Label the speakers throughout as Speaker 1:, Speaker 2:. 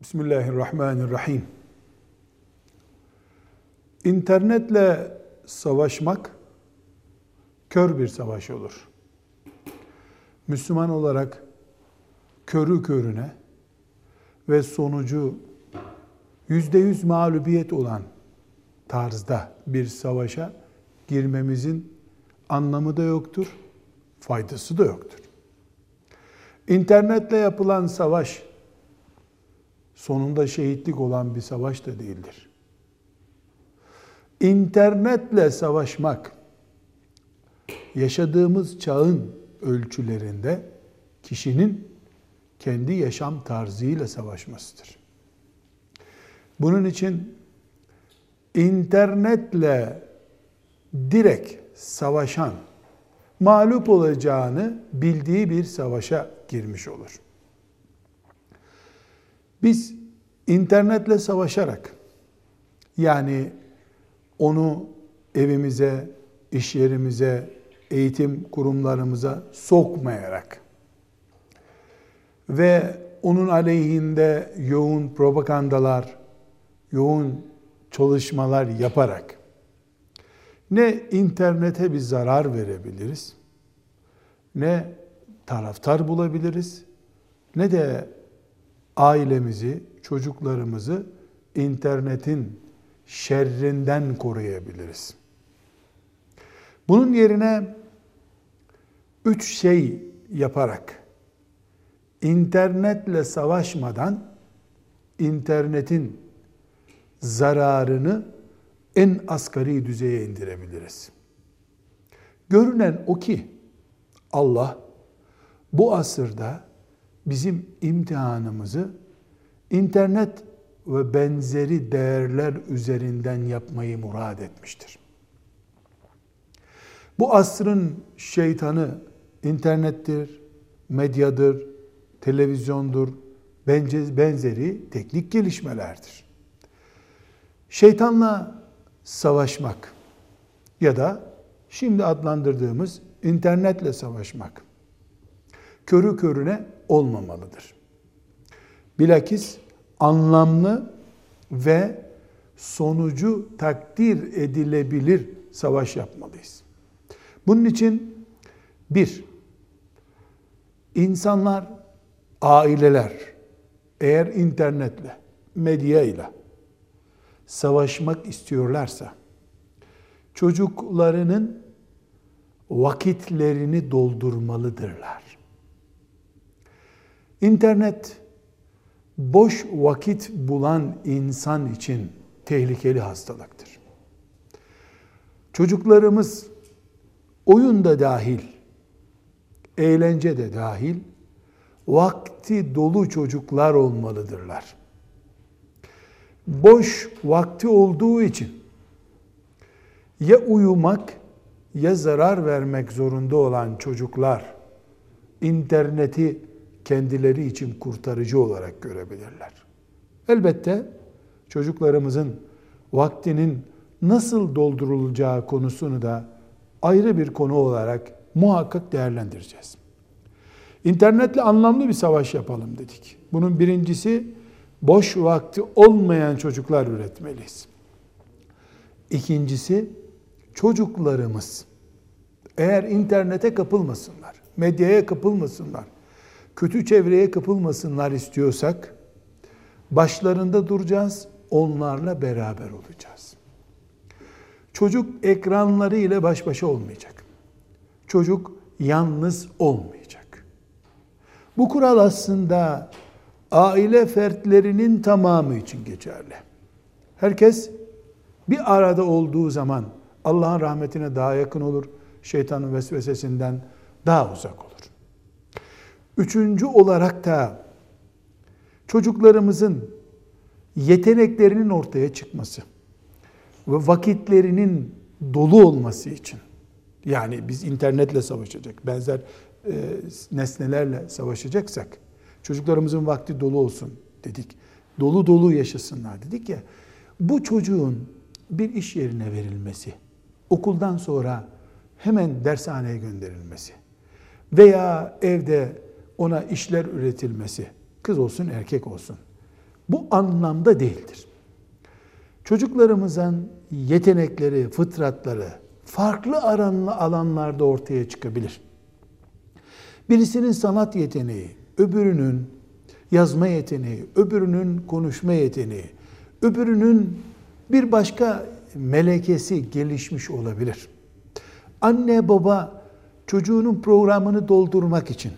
Speaker 1: Bismillahirrahmanirrahim. İnternetle savaşmak kör bir savaş olur. Müslüman olarak körü körüne ve sonucu yüzde yüz mağlubiyet olan tarzda bir savaşa girmemizin anlamı da yoktur, faydası da yoktur. İnternetle yapılan savaş sonunda şehitlik olan bir savaş da değildir. İnternetle savaşmak yaşadığımız çağın ölçülerinde kişinin kendi yaşam tarzıyla savaşmasıdır. Bunun için internetle direkt savaşan mağlup olacağını bildiği bir savaşa girmiş olur. Biz internetle savaşarak yani onu evimize, iş yerimize, eğitim kurumlarımıza sokmayarak ve onun aleyhinde yoğun propagandalar, yoğun çalışmalar yaparak ne internete bir zarar verebiliriz, ne taraftar bulabiliriz, ne de ailemizi, çocuklarımızı internetin şerrinden koruyabiliriz. Bunun yerine üç şey yaparak internetle savaşmadan internetin zararını en asgari düzeye indirebiliriz. Görünen o ki Allah bu asırda bizim imtihanımızı internet ve benzeri değerler üzerinden yapmayı murad etmiştir. Bu asrın şeytanı internettir, medyadır, televizyondur, benzeri teknik gelişmelerdir. Şeytanla savaşmak ya da şimdi adlandırdığımız internetle savaşmak körü körüne olmamalıdır. Bilakis anlamlı ve sonucu takdir edilebilir savaş yapmalıyız. Bunun için bir, insanlar, aileler eğer internetle, medya ile savaşmak istiyorlarsa çocuklarının vakitlerini doldurmalıdırlar. İnternet boş vakit bulan insan için tehlikeli hastalıktır. Çocuklarımız oyun da dahil, eğlence de dahil, vakti dolu çocuklar olmalıdırlar. Boş vakti olduğu için ya uyumak ya zarar vermek zorunda olan çocuklar interneti kendileri için kurtarıcı olarak görebilirler. Elbette çocuklarımızın vaktinin nasıl doldurulacağı konusunu da ayrı bir konu olarak muhakkak değerlendireceğiz. İnternetle anlamlı bir savaş yapalım dedik. Bunun birincisi boş vakti olmayan çocuklar üretmeliyiz. İkincisi çocuklarımız eğer internete kapılmasınlar, medyaya kapılmasınlar, kötü çevreye kapılmasınlar istiyorsak başlarında duracağız, onlarla beraber olacağız. Çocuk ekranları ile baş başa olmayacak. Çocuk yalnız olmayacak. Bu kural aslında aile fertlerinin tamamı için geçerli. Herkes bir arada olduğu zaman Allah'ın rahmetine daha yakın olur, şeytanın vesvesesinden daha uzak olur. Üçüncü olarak da çocuklarımızın yeteneklerinin ortaya çıkması ve vakitlerinin dolu olması için yani biz internetle savaşacak, benzer e, nesnelerle savaşacaksak çocuklarımızın vakti dolu olsun dedik. Dolu dolu yaşasınlar dedik ya. Bu çocuğun bir iş yerine verilmesi, okuldan sonra hemen dershaneye gönderilmesi veya evde ona işler üretilmesi, kız olsun erkek olsun, bu anlamda değildir. Çocuklarımızın yetenekleri, fıtratları farklı aranlı alanlarda ortaya çıkabilir. Birisinin sanat yeteneği, öbürünün yazma yeteneği, öbürünün konuşma yeteneği, öbürünün bir başka melekesi gelişmiş olabilir. Anne baba çocuğunun programını doldurmak için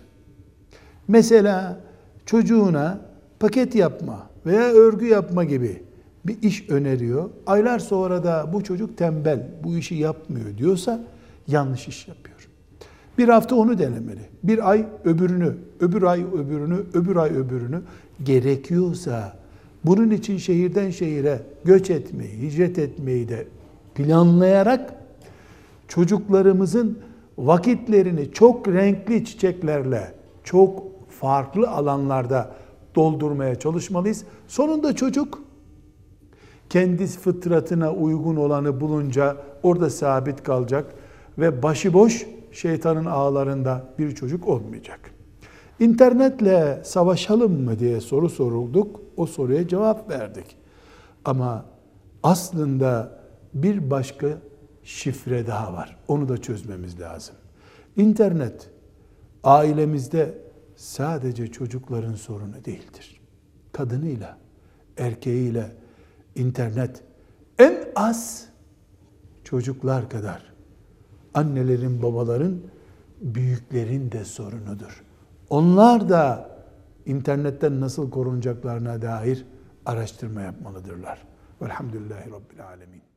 Speaker 1: mesela çocuğuna paket yapma veya örgü yapma gibi bir iş öneriyor. Aylar sonra da bu çocuk tembel, bu işi yapmıyor diyorsa yanlış iş yapıyor. Bir hafta onu denemeli. Bir ay öbürünü, öbür ay öbürünü, öbür ay öbürünü gerekiyorsa bunun için şehirden şehire göç etmeyi, hicret etmeyi de planlayarak çocuklarımızın vakitlerini çok renkli çiçeklerle, çok farklı alanlarda doldurmaya çalışmalıyız. Sonunda çocuk kendi fıtratına uygun olanı bulunca orada sabit kalacak ve başıboş şeytanın ağlarında bir çocuk olmayacak. İnternetle savaşalım mı diye soru sorulduk. O soruya cevap verdik. Ama aslında bir başka şifre daha var. Onu da çözmemiz lazım. İnternet ailemizde sadece çocukların sorunu değildir. Kadınıyla, erkeğiyle internet en az çocuklar kadar annelerin, babaların, büyüklerin de sorunudur. Onlar da internetten nasıl korunacaklarına dair araştırma yapmalıdırlar. Velhamdülillahi Rabbil Alemin.